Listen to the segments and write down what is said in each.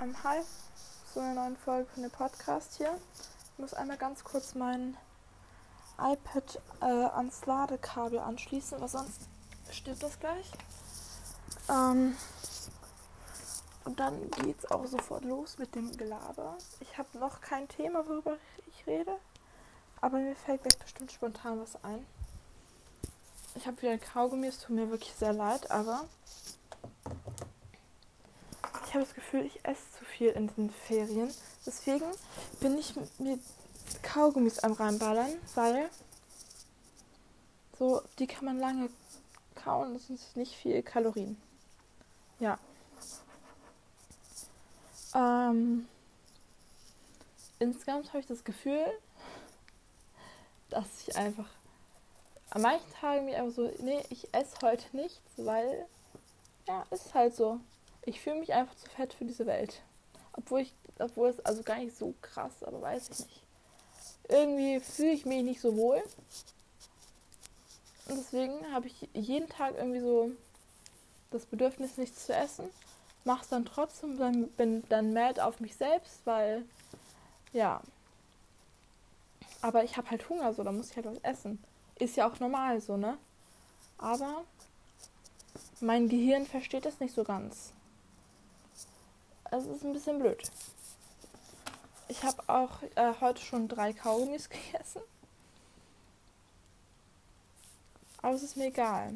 am Hi zu einer neuen Folge von dem Podcast hier. Ich muss einmal ganz kurz mein iPad äh, ans Ladekabel anschließen, weil sonst stirbt das gleich. Ähm, und dann geht's auch sofort los mit dem Gelaber. Ich habe noch kein Thema, worüber ich rede, aber mir fällt gleich bestimmt spontan was ein. Ich habe wieder ein Kaugummi, es tut mir wirklich sehr leid, aber ich habe das Gefühl, ich esse zu viel in den Ferien. Deswegen bin ich mir Kaugummis am reinballern, weil so, die kann man lange kauen, das sind nicht viel Kalorien. Ja. Ähm, insgesamt habe ich das Gefühl, dass ich einfach an manchen Tagen mir einfach so, nee, ich esse heute nichts, weil, ja, ist halt so ich fühle mich einfach zu fett für diese Welt. Obwohl ich, obwohl es also gar nicht so krass, aber weiß ich nicht. Irgendwie fühle ich mich nicht so wohl. Und deswegen habe ich jeden Tag irgendwie so das Bedürfnis, nichts zu essen. Mach's dann trotzdem, dann bin dann mad auf mich selbst, weil ja. Aber ich habe halt Hunger, so, da muss ich halt was essen. Ist ja auch normal so, ne? Aber mein Gehirn versteht das nicht so ganz es ist ein bisschen blöd. Ich habe auch äh, heute schon drei Kaugummis gegessen. Aber es ist mir egal.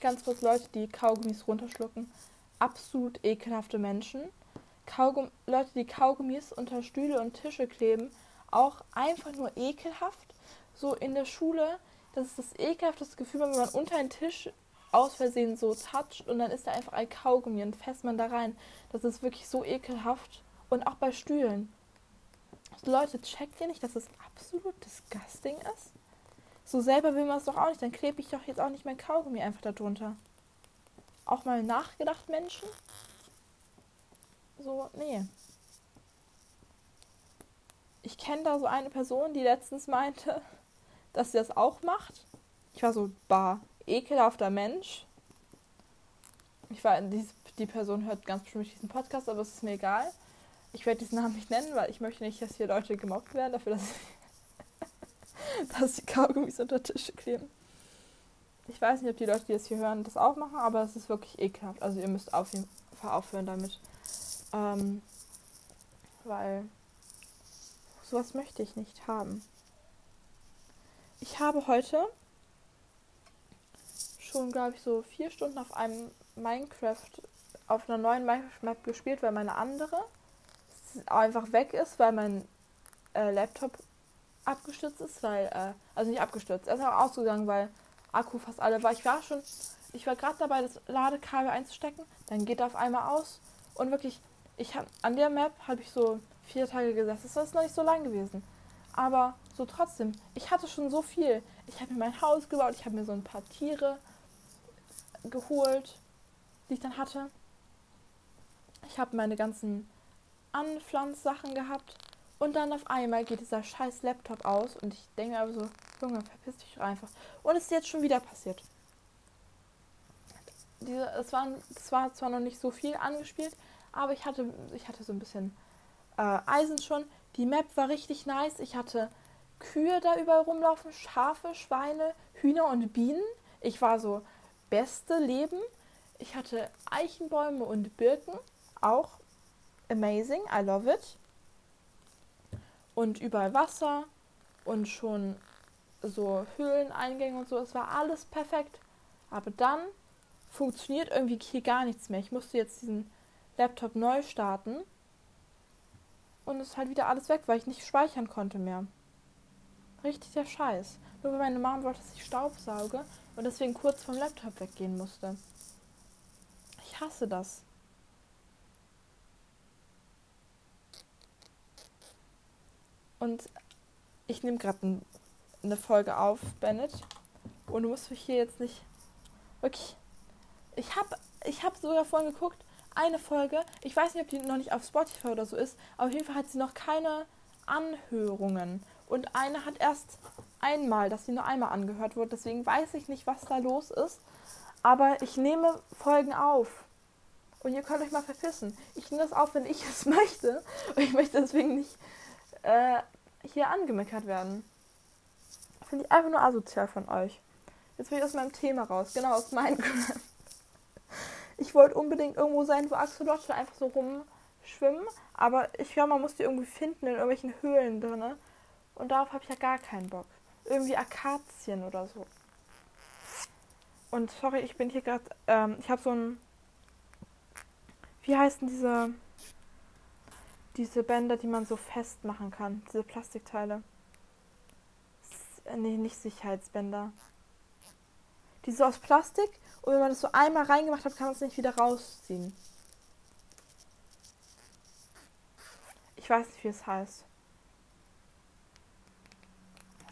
Ganz kurz Leute, die Kaugummis runterschlucken. Absolut ekelhafte Menschen. Kaugum Leute, die Kaugummis unter Stühle und Tische kleben. Auch einfach nur ekelhaft. So in der Schule, das ist das ekelhafteste Gefühl, wenn man unter einen Tisch aus Versehen so toucht und dann ist da einfach ein Kaugummi und fässt man da rein. Das ist wirklich so ekelhaft. Und auch bei Stühlen. Leute, checkt ihr nicht, dass es absolut disgusting ist? So selber will man es doch auch nicht. Dann klebe ich doch jetzt auch nicht mein Kaugummi einfach darunter. Auch mal nachgedacht, Menschen? So, nee. Ich kenne da so eine Person, die letztens meinte, dass sie das auch macht. Ich war so, bah, ekelhafter Mensch. Ich war, die, die Person hört ganz bestimmt diesen Podcast, aber es ist mir egal. Ich werde diesen Namen nicht nennen, weil ich möchte nicht, dass hier Leute gemobbt werden dafür, dass, dass die Kaugummis unter Tische kleben. Ich weiß nicht, ob die Leute, die das hier hören, das auch machen, aber es ist wirklich ekelhaft. Also ihr müsst auf jeden Fall aufhören damit. Ähm, weil sowas möchte ich nicht haben. Ich habe heute schon, glaube ich, so vier Stunden auf einem Minecraft, auf einer neuen Minecraft-Map gespielt, weil meine andere einfach weg ist, weil mein äh, Laptop abgestürzt ist, weil, äh, also nicht abgestürzt, er ist auch ausgegangen, weil Akku fast alle war. Ich war schon, ich war gerade dabei, das Ladekabel einzustecken, dann geht er auf einmal aus und wirklich, ich habe an der Map habe ich so vier Tage gesessen. Das ist noch nicht so lang gewesen. Aber so trotzdem, ich hatte schon so viel. Ich habe mir mein Haus gebaut, ich habe mir so ein paar Tiere geholt, die ich dann hatte. Ich habe meine ganzen Anpflanzsachen gehabt und dann auf einmal geht dieser scheiß Laptop aus und ich denke mir aber so, Junge, verpiss dich einfach. Und es ist jetzt schon wieder passiert. Diese, es, war, es war zwar noch nicht so viel angespielt, aber ich hatte, ich hatte so ein bisschen äh, Eisen schon. Die Map war richtig nice. Ich hatte Kühe da überall rumlaufen, Schafe, Schweine, Hühner und Bienen. Ich war so, beste Leben. Ich hatte Eichenbäume und Birken, auch amazing, I love it. Und überall Wasser und schon so Höhleneingänge und so. Es war alles perfekt. Aber dann funktioniert irgendwie hier gar nichts mehr. Ich musste jetzt diesen Laptop neu starten. Und es ist halt wieder alles weg, weil ich nicht speichern konnte mehr. Richtig der Scheiß. Nur weil meine Mom wollte, dass ich Staubsauge und deswegen kurz vom Laptop weggehen musste. Ich hasse das. Und ich nehme gerade eine Folge auf, Bennett. Und du musst mich hier jetzt nicht. Wirklich. Ich habe ich hab sogar vorhin geguckt, eine Folge. Ich weiß nicht, ob die noch nicht auf Spotify oder so ist. Aber auf jeden Fall hat sie noch keine Anhörungen. Und eine hat erst einmal, dass sie nur einmal angehört wurde. Deswegen weiß ich nicht, was da los ist. Aber ich nehme Folgen auf. Und ihr könnt euch mal verpissen. Ich nehme das auf, wenn ich es möchte. Und ich möchte deswegen nicht äh, hier angemeckert werden. Finde ich einfach nur asozial von euch. Jetzt will ich aus meinem Thema raus. Genau, aus Minecraft. Ich wollte unbedingt irgendwo sein, wo Axolotl einfach so rumschwimmen. Aber ich glaube, man muss die irgendwie finden in irgendwelchen Höhlen drin. Und darauf habe ich ja gar keinen Bock. Irgendwie Akazien oder so. Und sorry, ich bin hier gerade. Ähm, ich habe so ein. Wie heißen diese. Diese Bänder, die man so festmachen kann? Diese Plastikteile. S nee, nicht Sicherheitsbänder. Die so aus Plastik. Und wenn man das so einmal reingemacht hat, kann man es nicht wieder rausziehen. Ich weiß nicht, wie es heißt.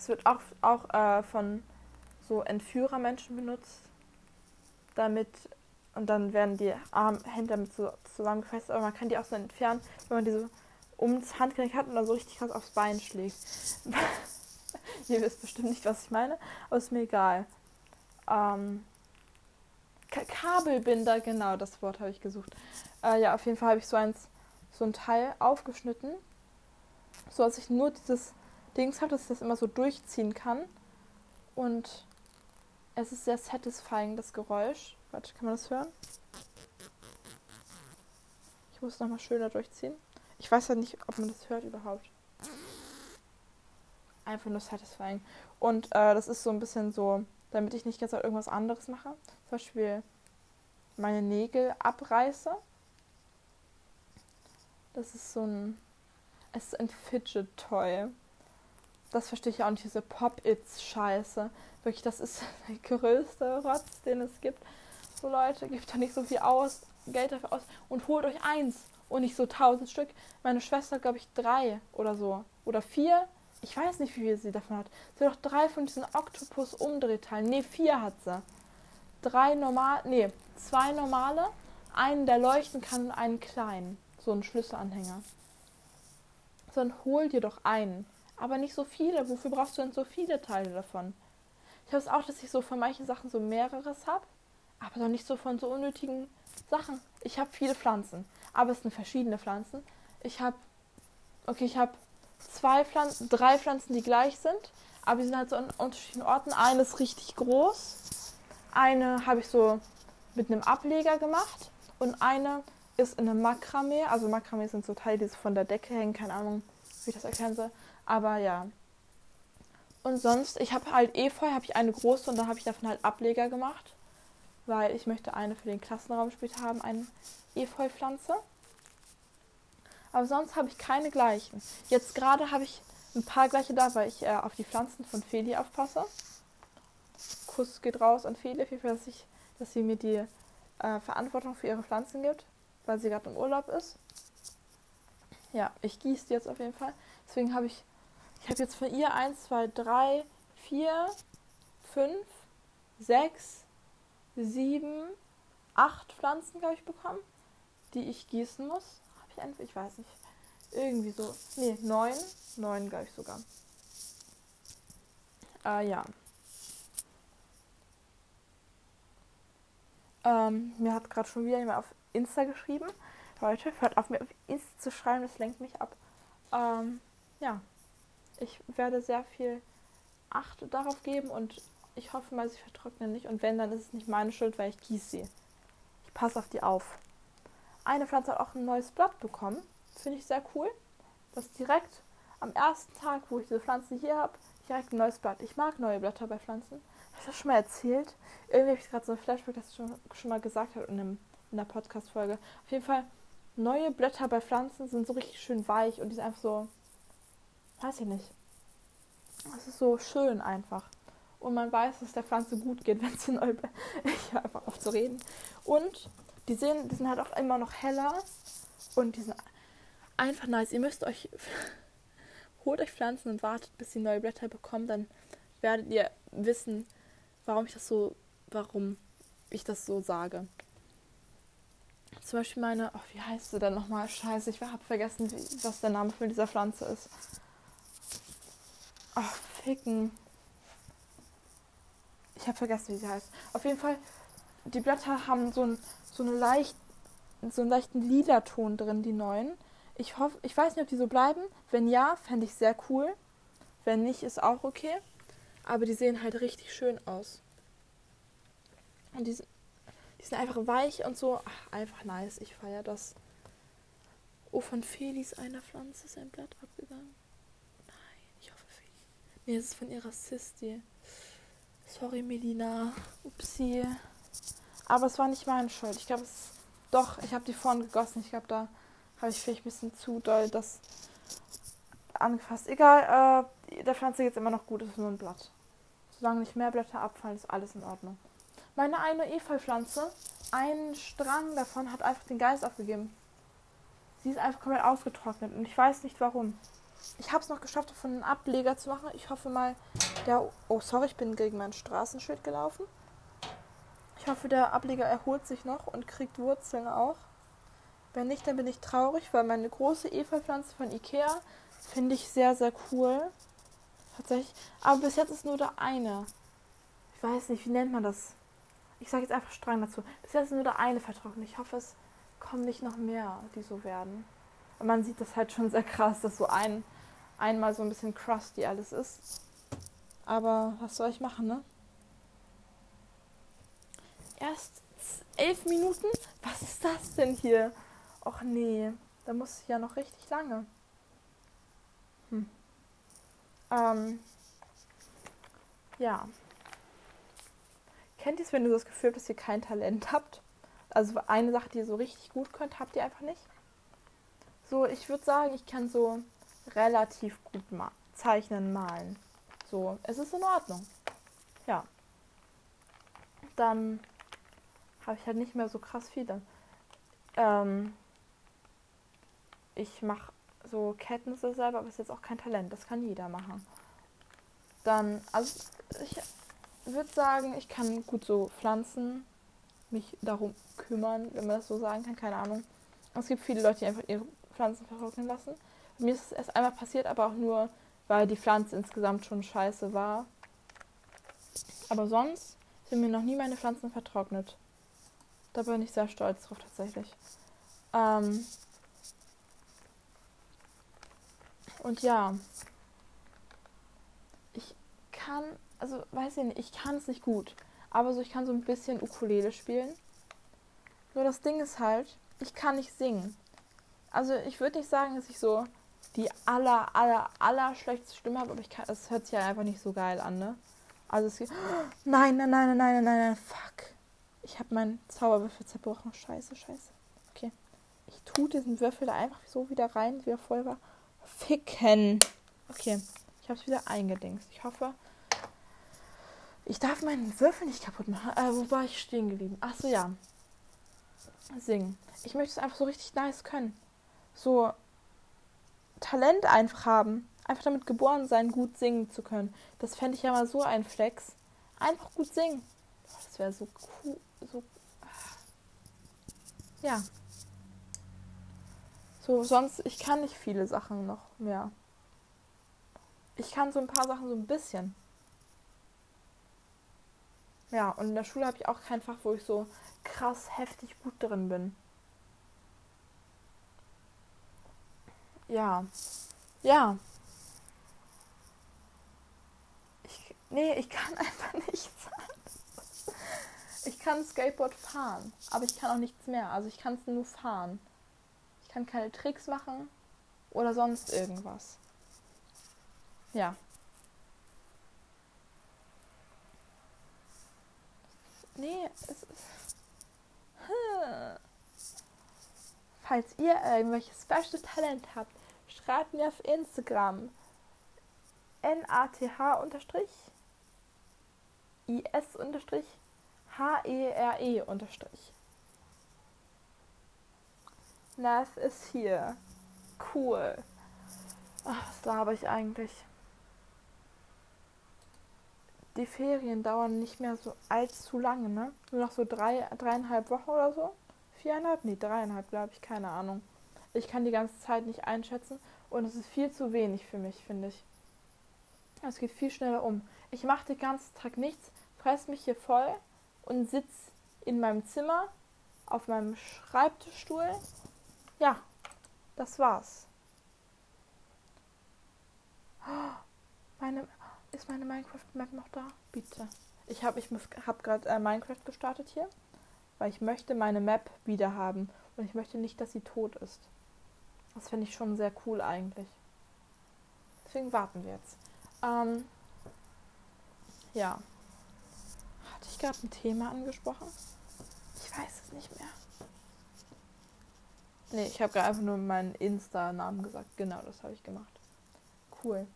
Es wird auch, auch äh, von so Entführermenschen benutzt damit und dann werden die Arm, Hände damit so zusammengefasst, aber man kann die auch so entfernen, wenn man die so ums Handgelenk hat und dann so richtig krass aufs Bein schlägt. Ihr wisst bestimmt nicht, was ich meine, aber ist mir egal. Ähm, Kabelbinder, genau, das Wort habe ich gesucht. Äh, ja, auf jeden Fall habe ich so eins, so ein Teil aufgeschnitten, so dass ich nur dieses Dings habe, dass ich das immer so durchziehen kann. Und es ist sehr satisfying, das Geräusch. Warte, kann man das hören? Ich muss nochmal schöner durchziehen. Ich weiß ja nicht, ob man das hört überhaupt. Einfach nur satisfying. Und äh, das ist so ein bisschen so, damit ich nicht ganz irgendwas anderes mache. Zum Beispiel meine Nägel abreiße. Das ist so ein. Es ist ein Fidget Toy. Das verstehe ich auch nicht, diese Pop-Its-Scheiße. Wirklich, das ist der größte Rotz, den es gibt. So Leute, gebt da nicht so viel aus, Geld dafür aus und holt euch eins und nicht so tausend Stück. Meine Schwester, glaube ich, drei oder so. Oder vier. Ich weiß nicht, wie viel sie davon hat. Sie hat doch drei von diesen Oktopus-Umdrehteilen. Ne, vier hat sie. Drei normal, nee, zwei normale, einen, der leuchten kann und einen kleinen. So einen Schlüsselanhänger. Dann hol dir doch einen. Aber nicht so viele. Wofür brauchst du denn so viele Teile davon? Ich habe es auch, dass ich so von manchen Sachen so mehreres habe, aber doch nicht so von so unnötigen Sachen. Ich habe viele Pflanzen, aber es sind verschiedene Pflanzen. Ich habe, okay, ich habe zwei Pflanzen, drei Pflanzen, die gleich sind, aber die sind halt so an unterschiedlichen Orten. Eine ist richtig groß, eine habe ich so mit einem Ableger gemacht und eine ist in einem Makramee. Also Makramee sind so Teile, die so von der Decke hängen, keine Ahnung, wie ich das erklären soll. Aber ja, und sonst, ich habe halt Efeu, habe ich eine große und dann habe ich davon halt Ableger gemacht, weil ich möchte eine für den Klassenraum später haben, eine Efeu-Pflanze. Aber sonst habe ich keine gleichen. Jetzt gerade habe ich ein paar gleiche da, weil ich äh, auf die Pflanzen von Feli aufpasse. Kuss geht raus an Feli, dass, ich, dass sie mir die äh, Verantwortung für ihre Pflanzen gibt, weil sie gerade im Urlaub ist. Ja, ich gieße die jetzt auf jeden Fall. Deswegen habe ich ich habe jetzt von ihr 1, 2, 3, 4, 5, 6, 7, 8 Pflanzen, glaube ich, bekommen, die ich gießen muss. Habe ich einfach, ich weiß nicht. Irgendwie so. Nee, 9. 9, glaube ich sogar. Äh, ja. Ähm, mir hat gerade schon wieder jemand auf Insta geschrieben. Leute, hört auf mir auf Insta zu schreiben, das lenkt mich ab. Ähm, ja ich werde sehr viel Acht darauf geben und ich hoffe mal, sie vertrocknen nicht. Und wenn, dann ist es nicht meine Schuld, weil ich gieße sie. Ich passe auf die auf. Eine Pflanze hat auch ein neues Blatt bekommen. Finde ich sehr cool. Das direkt am ersten Tag, wo ich diese Pflanze hier habe, direkt ein neues Blatt. Ich mag neue Blätter bei Pflanzen. Habe ich das schon mal erzählt? Irgendwie habe ich gerade so ein Flashback, das ich schon, schon mal gesagt habe in, einem, in der Podcast-Folge. Auf jeden Fall, neue Blätter bei Pflanzen sind so richtig schön weich und die sind einfach so weiß ich nicht. Es ist so schön einfach. Und man weiß, dass der Pflanze gut geht, wenn sie neu. Ich höre einfach auf zu reden. Und die sehen, die sind halt auch immer noch heller. Und die sind einfach nice. Ihr müsst euch. Holt euch Pflanzen und wartet, bis sie neue Blätter bekommen. Dann werdet ihr wissen, warum ich das so. Warum ich das so sage. Zum Beispiel meine. Oh, wie heißt sie denn nochmal? Scheiße, ich habe vergessen, was der Name von dieser Pflanze ist. Ach, ficken. Ich habe vergessen, wie sie heißt. Auf jeden Fall, die Blätter haben so, ein, so eine leicht so einen leichten lila Ton drin, die neuen. Ich hoffe, ich weiß nicht, ob die so bleiben. Wenn ja, fände ich sehr cool. Wenn nicht, ist auch okay. Aber die sehen halt richtig schön aus. Und die sind, die sind einfach weich und so. Ach, einfach nice. Ich feiere das. Oh, von Felis einer Pflanze ist ein Blatt abgegangen. Nein, ich hoffe Feli. Nee, es ist von ihrer Sisti. Sorry, Melina. Upsi. Aber es war nicht meine Schuld. Ich glaube, es ist. Doch, ich habe die vorhin gegossen. Ich glaube, da habe ich vielleicht ein bisschen zu doll das angefasst. Egal, äh, der Pflanze geht es immer noch gut. Es ist nur ein Blatt. Solange nicht mehr Blätter abfallen, ist alles in Ordnung. Meine eine Efeu-Pflanze, ein Strang davon hat einfach den Geist aufgegeben. Sie ist einfach komplett ausgetrocknet und ich weiß nicht warum. Ich habe es noch geschafft, davon einen Ableger zu machen. Ich hoffe mal, der. Oh, sorry, ich bin gegen mein Straßenschild gelaufen. Ich hoffe, der Ableger erholt sich noch und kriegt Wurzeln auch. Wenn nicht, dann bin ich traurig, weil meine große Efeu-Pflanze von Ikea finde ich sehr, sehr cool. Tatsächlich. Aber bis jetzt ist nur der eine. Ich weiß nicht, wie nennt man das? Ich sage jetzt einfach Strang dazu. Bis jetzt ist nur der eine vertrocknet. Ich hoffe, es kommen nicht noch mehr, die so werden. Man sieht das halt schon sehr krass, dass so ein, einmal so ein bisschen crusty alles ist. Aber was soll ich machen, ne? Erst elf Minuten? Was ist das denn hier? Och nee, da muss ich ja noch richtig lange. Hm. Ähm. Ja. Kennt ihr es, wenn du das Gefühl habt, dass ihr kein Talent habt? Also eine Sache, die ihr so richtig gut könnt, habt ihr einfach nicht? So, ich würde sagen, ich kann so relativ gut ma zeichnen, malen. So, es ist in Ordnung. Ja. Dann habe ich halt nicht mehr so krass viele. Ähm, ich mache so Kenntnisse selber, aber ist jetzt auch kein Talent. Das kann jeder machen. Dann, also ich würde sagen, ich kann gut so Pflanzen, mich darum kümmern, wenn man das so sagen kann, keine Ahnung. Es gibt viele Leute, die einfach ihre Pflanzen vertrocknen lassen. Mir ist es erst einmal passiert, aber auch nur, weil die Pflanze insgesamt schon scheiße war. Aber sonst sind mir noch nie meine Pflanzen vertrocknet. Da bin ich sehr stolz drauf tatsächlich. Ähm und ja, ich kann, also weiß ich nicht, ich kann es nicht gut, aber so ich kann so ein bisschen Ukulele spielen. Nur das Ding ist halt, ich kann nicht singen. Also ich würde nicht sagen, dass ich so die aller, aller, aller schlechteste Stimme habe, aber ich kann, es hört sich ja einfach nicht so geil an, ne? Also es geht. Nein, nein, nein, nein, nein, nein, nein, fuck. Ich habe meinen Zauberwürfel zerbrochen. Scheiße, scheiße. Okay. Ich tue diesen Würfel da einfach so wieder rein, wie er vorher war. Ficken. Okay. Ich habe es wieder eingedingst. Ich hoffe, ich darf meinen Würfel nicht kaputt machen. Äh, wo war ich stehen geblieben? Ach so, ja. Singen. Ich möchte es einfach so richtig nice können. So Talent einfach haben. Einfach damit geboren sein, gut singen zu können. Das fände ich ja mal so ein Flex. Einfach gut singen. Das wäre so cool so. Ja. So, sonst, ich kann nicht viele Sachen noch mehr. Ich kann so ein paar Sachen so ein bisschen. Ja, und in der Schule habe ich auch kein Fach, wo ich so krass heftig gut drin bin. Ja. Ja. Ich, nee, ich kann einfach nichts. Ich kann Skateboard fahren, aber ich kann auch nichts mehr. Also ich kann es nur fahren. Ich kann keine Tricks machen oder sonst irgendwas. Ja. Nee, es ist. Falls ihr irgendwelches Special Talent habt, schreibt mir auf Instagram nath unterstrich is unterstrich H-E-R-E unterstrich. Nath ist hier. Cool. Ach, was laber ich eigentlich? Die Ferien dauern nicht mehr so allzu lange, ne? Nur noch so drei, dreieinhalb Wochen oder so? Viereinhalb? Nee, dreieinhalb, glaube ich, keine Ahnung. Ich kann die ganze Zeit nicht einschätzen und es ist viel zu wenig für mich, finde ich. Es geht viel schneller um. Ich mache den ganzen Tag nichts, fress mich hier voll und sitze in meinem Zimmer auf meinem Schreibtischstuhl. Ja, das war's. Meine, ist meine Minecraft-Map noch da? Bitte. Ich habe ich hab gerade äh, Minecraft gestartet hier, weil ich möchte meine Map wieder haben. Und ich möchte nicht, dass sie tot ist. Das finde ich schon sehr cool eigentlich. Deswegen warten wir jetzt. Ähm, ja. Hatte ich gerade ein Thema angesprochen? Ich weiß es nicht mehr. Nee, ich habe gerade einfach nur meinen Insta-Namen gesagt. Genau, das habe ich gemacht. Cool.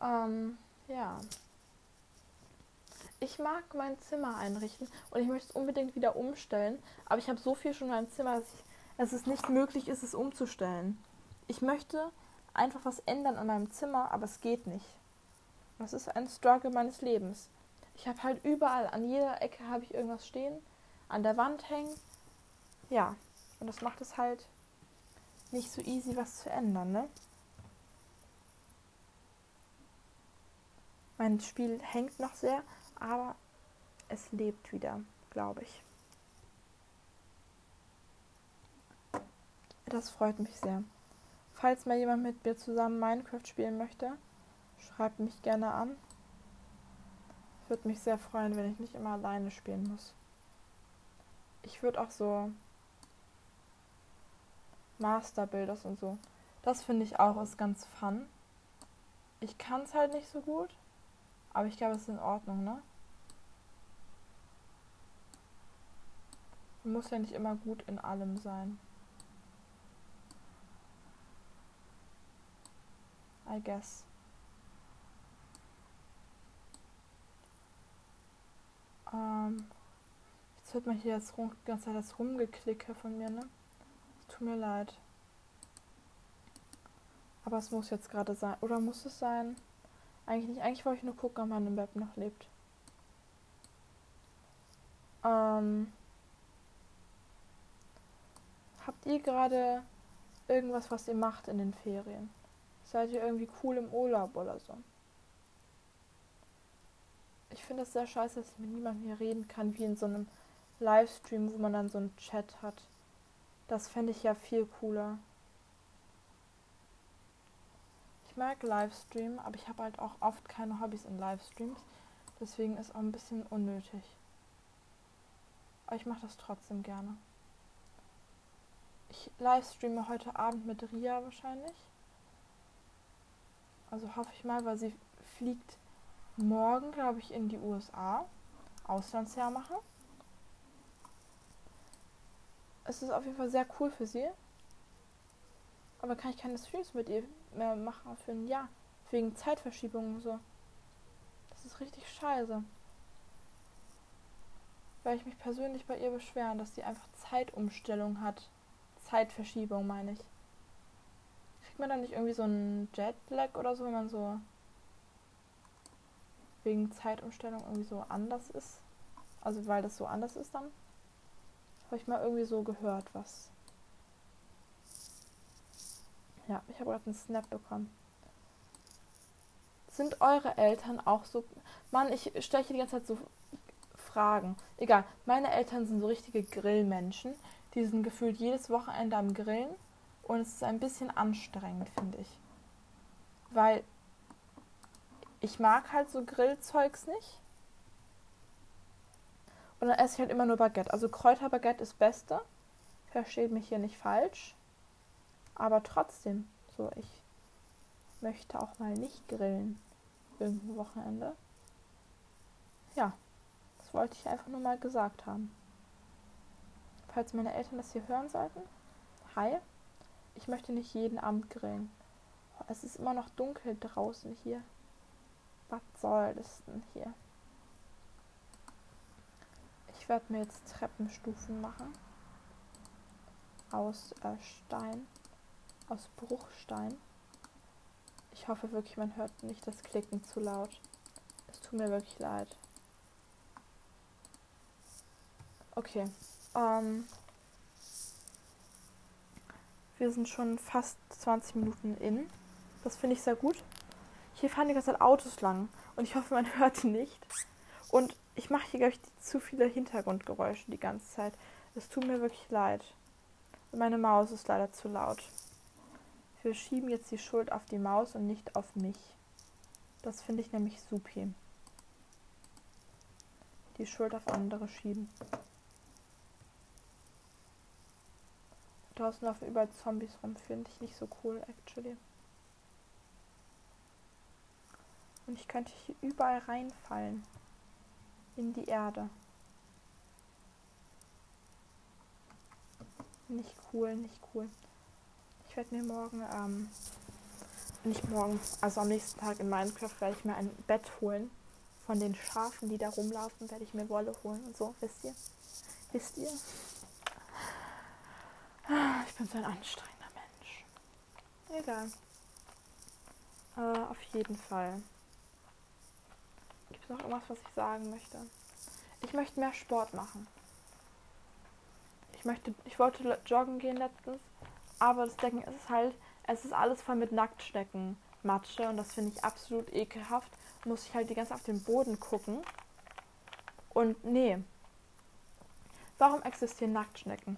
Ähm, ja. Ich mag mein Zimmer einrichten und ich möchte es unbedingt wieder umstellen. Aber ich habe so viel schon in meinem Zimmer, dass, ich, dass es nicht möglich ist, es umzustellen. Ich möchte einfach was ändern an meinem Zimmer, aber es geht nicht. Das ist ein Struggle meines Lebens. Ich habe halt überall, an jeder Ecke habe ich irgendwas stehen, an der Wand hängen. Ja, und das macht es halt nicht so easy, was zu ändern, ne? Mein Spiel hängt noch sehr, aber es lebt wieder, glaube ich. Das freut mich sehr. Falls mal jemand mit mir zusammen Minecraft spielen möchte, schreibt mich gerne an. Würde mich sehr freuen, wenn ich nicht immer alleine spielen muss. Ich würde auch so Masterbuilders und so. Das finde ich auch ist ganz fun. Ich kann es halt nicht so gut. Aber ich glaube, es ist in Ordnung, ne? Man muss ja nicht immer gut in allem sein. I guess. Ähm, jetzt hört man hier jetzt rum, die ganze Zeit das Rumgeklicke von mir, ne? Tut mir leid. Aber es muss jetzt gerade sein. Oder muss es sein? Eigentlich nicht. Eigentlich wollte ich nur gucken, ob man im Web noch lebt. Ähm, habt ihr gerade irgendwas, was ihr macht in den Ferien? Seid ihr irgendwie cool im Urlaub oder so? Ich finde es sehr scheiße, dass ich mit niemandem hier reden kann, wie in so einem Livestream, wo man dann so einen Chat hat. Das fände ich ja viel cooler. Ich mag Livestream, aber ich habe halt auch oft keine Hobbys in Livestreams. Deswegen ist auch ein bisschen unnötig. Aber ich mache das trotzdem gerne. Ich livestreame heute Abend mit Ria wahrscheinlich. Also hoffe ich mal, weil sie fliegt morgen, glaube ich, in die USA. Auslandsjahr machen. Es ist auf jeden Fall sehr cool für sie. Aber kann ich keine Streams mit ihr mehr machen für ein Jahr. Wegen Zeitverschiebung und so. Das ist richtig scheiße. Weil ich mich persönlich bei ihr beschweren, dass sie einfach Zeitumstellung hat. Zeitverschiebung meine ich. Kriegt man da nicht irgendwie so einen Jetlag oder so, wenn man so wegen Zeitumstellung irgendwie so anders ist? Also weil das so anders ist dann? Habe ich mal irgendwie so gehört, was ja, ich habe gerade einen Snap bekommen. Sind eure Eltern auch so. Mann, ich stelle hier die ganze Zeit so Fragen. Egal, meine Eltern sind so richtige Grillmenschen. Die sind gefühlt jedes Wochenende am Grillen. Und es ist ein bisschen anstrengend, finde ich. Weil ich mag halt so Grillzeugs nicht. Und dann esse ich halt immer nur Baguette. Also Kräuterbaguette ist Beste. Versteht mich hier nicht falsch. Aber trotzdem, so ich möchte auch mal nicht grillen. Irgendein Wochenende. Ja, das wollte ich einfach nur mal gesagt haben. Falls meine Eltern das hier hören sollten. Hi, ich möchte nicht jeden Abend grillen. Es ist immer noch dunkel draußen hier. Was soll das denn hier? Ich werde mir jetzt Treppenstufen machen. Aus äh, Stein aus Bruchstein. Ich hoffe wirklich, man hört nicht das Klicken zu laut. Es tut mir wirklich leid. Okay. Ähm, wir sind schon fast 20 Minuten in. Das finde ich sehr gut. Hier fahren die ganze Zeit Autos lang. Und ich hoffe, man hört die nicht. Und Ich mache hier, glaube ich, zu viele Hintergrundgeräusche die ganze Zeit. Es tut mir wirklich leid. Meine Maus ist leider zu laut. Wir schieben jetzt die Schuld auf die Maus und nicht auf mich. Das finde ich nämlich supi. Die Schuld auf andere schieben. Draußen laufen überall Zombies rum, finde ich nicht so cool, actually. Und ich könnte hier überall reinfallen. In die Erde. Nicht cool, nicht cool. Ich werde mir morgen, ähm, nicht morgen, also am nächsten Tag in Minecraft werde ich mir ein Bett holen. Von den Schafen, die da rumlaufen, werde ich mir Wolle holen und so, wisst ihr? Wisst ihr? Ah, ich bin so ein anstrengender Mensch. Egal. Äh, auf jeden Fall. Gibt es noch irgendwas, was ich sagen möchte? Ich möchte mehr Sport machen. Ich möchte, ich wollte joggen gehen letztens, aber das Decken ist halt, es ist alles voll mit Nacktschnecken, Matsche und das finde ich absolut ekelhaft. Muss ich halt die ganze Zeit auf den Boden gucken. Und nee. Warum existieren Nacktschnecken?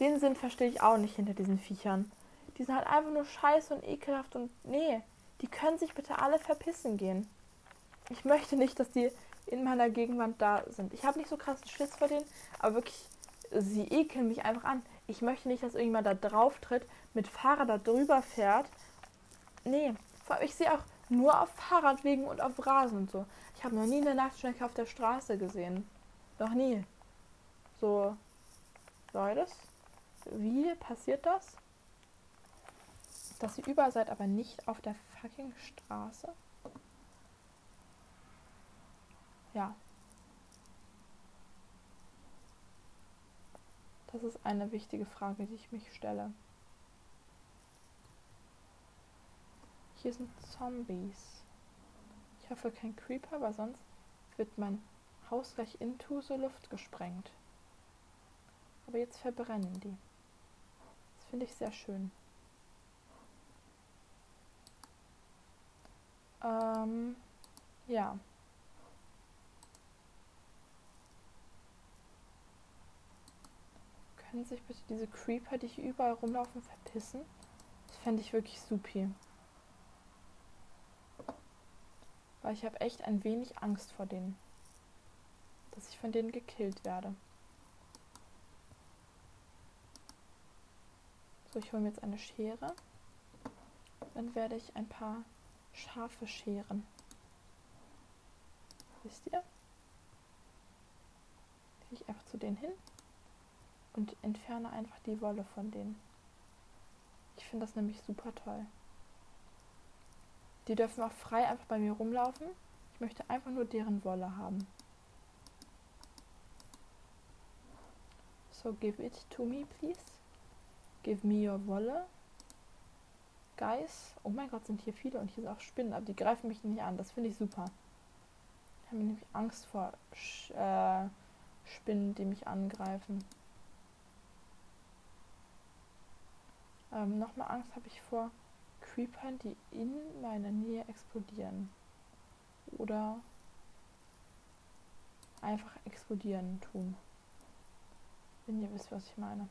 Den Sinn verstehe ich auch nicht hinter diesen Viechern. Die sind halt einfach nur scheiße und ekelhaft und nee, die können sich bitte alle verpissen gehen. Ich möchte nicht, dass die in meiner Gegenwart da sind. Ich habe nicht so krassen Schiss vor denen, aber wirklich, sie ekeln mich einfach an. Ich möchte nicht, dass irgendjemand da drauf tritt, mit Fahrrad da drüber fährt. Nee, vor allem, ich sehe auch nur auf Fahrradwegen und auf Rasen und so. Ich habe noch nie eine Nachtschnecke auf der Straße gesehen. Noch nie. So, Leute, wie passiert das? Dass ihr über seid, aber nicht auf der fucking Straße? Ja. Das ist eine wichtige Frage, die ich mich stelle. Hier sind Zombies. Ich hoffe kein Creeper, weil sonst wird mein Haus gleich into so Luft gesprengt. Aber jetzt verbrennen die. Finde ich sehr schön. Ähm, ja. Können sich bitte diese Creeper, die hier überall rumlaufen, verpissen? Das fände ich wirklich supi. Weil ich habe echt ein wenig Angst vor denen. Dass ich von denen gekillt werde. So, ich hole mir jetzt eine Schere. Dann werde ich ein paar Schafe scheren. Wisst ihr? Gehe ich einfach zu denen hin und entferne einfach die Wolle von denen. Ich finde das nämlich super toll. Die dürfen auch frei einfach bei mir rumlaufen. Ich möchte einfach nur deren Wolle haben. So give it to me, please. Give me your Wolle. Guys. Oh mein Gott, sind hier viele und hier sind auch Spinnen, aber die greifen mich nicht an. Das finde ich super. Ich habe nämlich Angst vor Sch äh, Spinnen, die mich angreifen. Ähm, Nochmal Angst habe ich vor Creepern, die in meiner Nähe explodieren. Oder einfach explodieren tun. Wenn ihr wisst, was ich meine.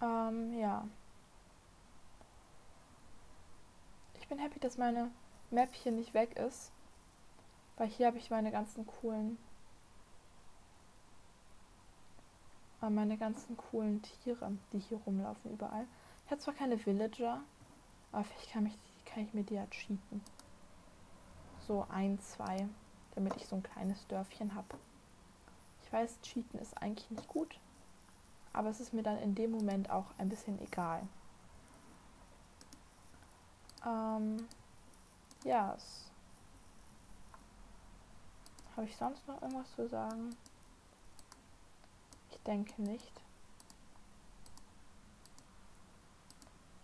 Ähm, ja. Ich bin happy, dass meine Map hier nicht weg ist. Weil hier habe ich meine ganzen coolen. Äh, meine ganzen coolen Tiere, die hier rumlaufen überall. Ich habe zwar keine Villager, aber vielleicht kann, mich, kann ich mir die ja cheaten. So ein, zwei, damit ich so ein kleines Dörfchen habe. Ich weiß, cheaten ist eigentlich nicht gut, aber es ist mir dann in dem Moment auch ein bisschen egal. Ähm, ja, yes. habe ich sonst noch irgendwas zu sagen? Ich denke nicht.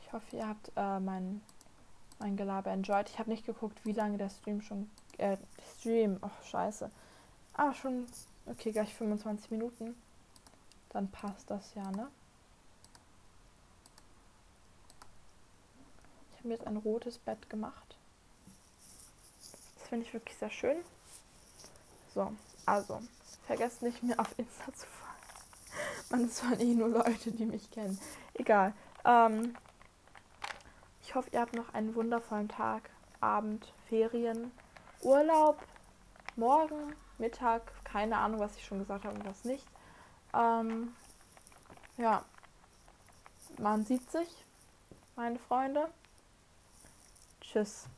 Ich hoffe, ihr habt äh, mein, mein Gelaber enjoyed. Ich habe nicht geguckt, wie lange der Stream schon. Äh, Stream, ach scheiße. Ah, schon. Okay, gleich 25 Minuten dann passt das ja, ne? Ich habe jetzt ein rotes Bett gemacht. Das finde ich wirklich sehr schön. So, also, vergesst nicht, mir auf Insta zu folgen. Man ist von eh nur Leute, die mich kennen. Egal. Ähm, ich hoffe, ihr habt noch einen wundervollen Tag, Abend, Ferien, Urlaub, morgen, Mittag, keine Ahnung, was ich schon gesagt habe und was nicht. Ähm, ja, man sieht sich, meine Freunde. Tschüss.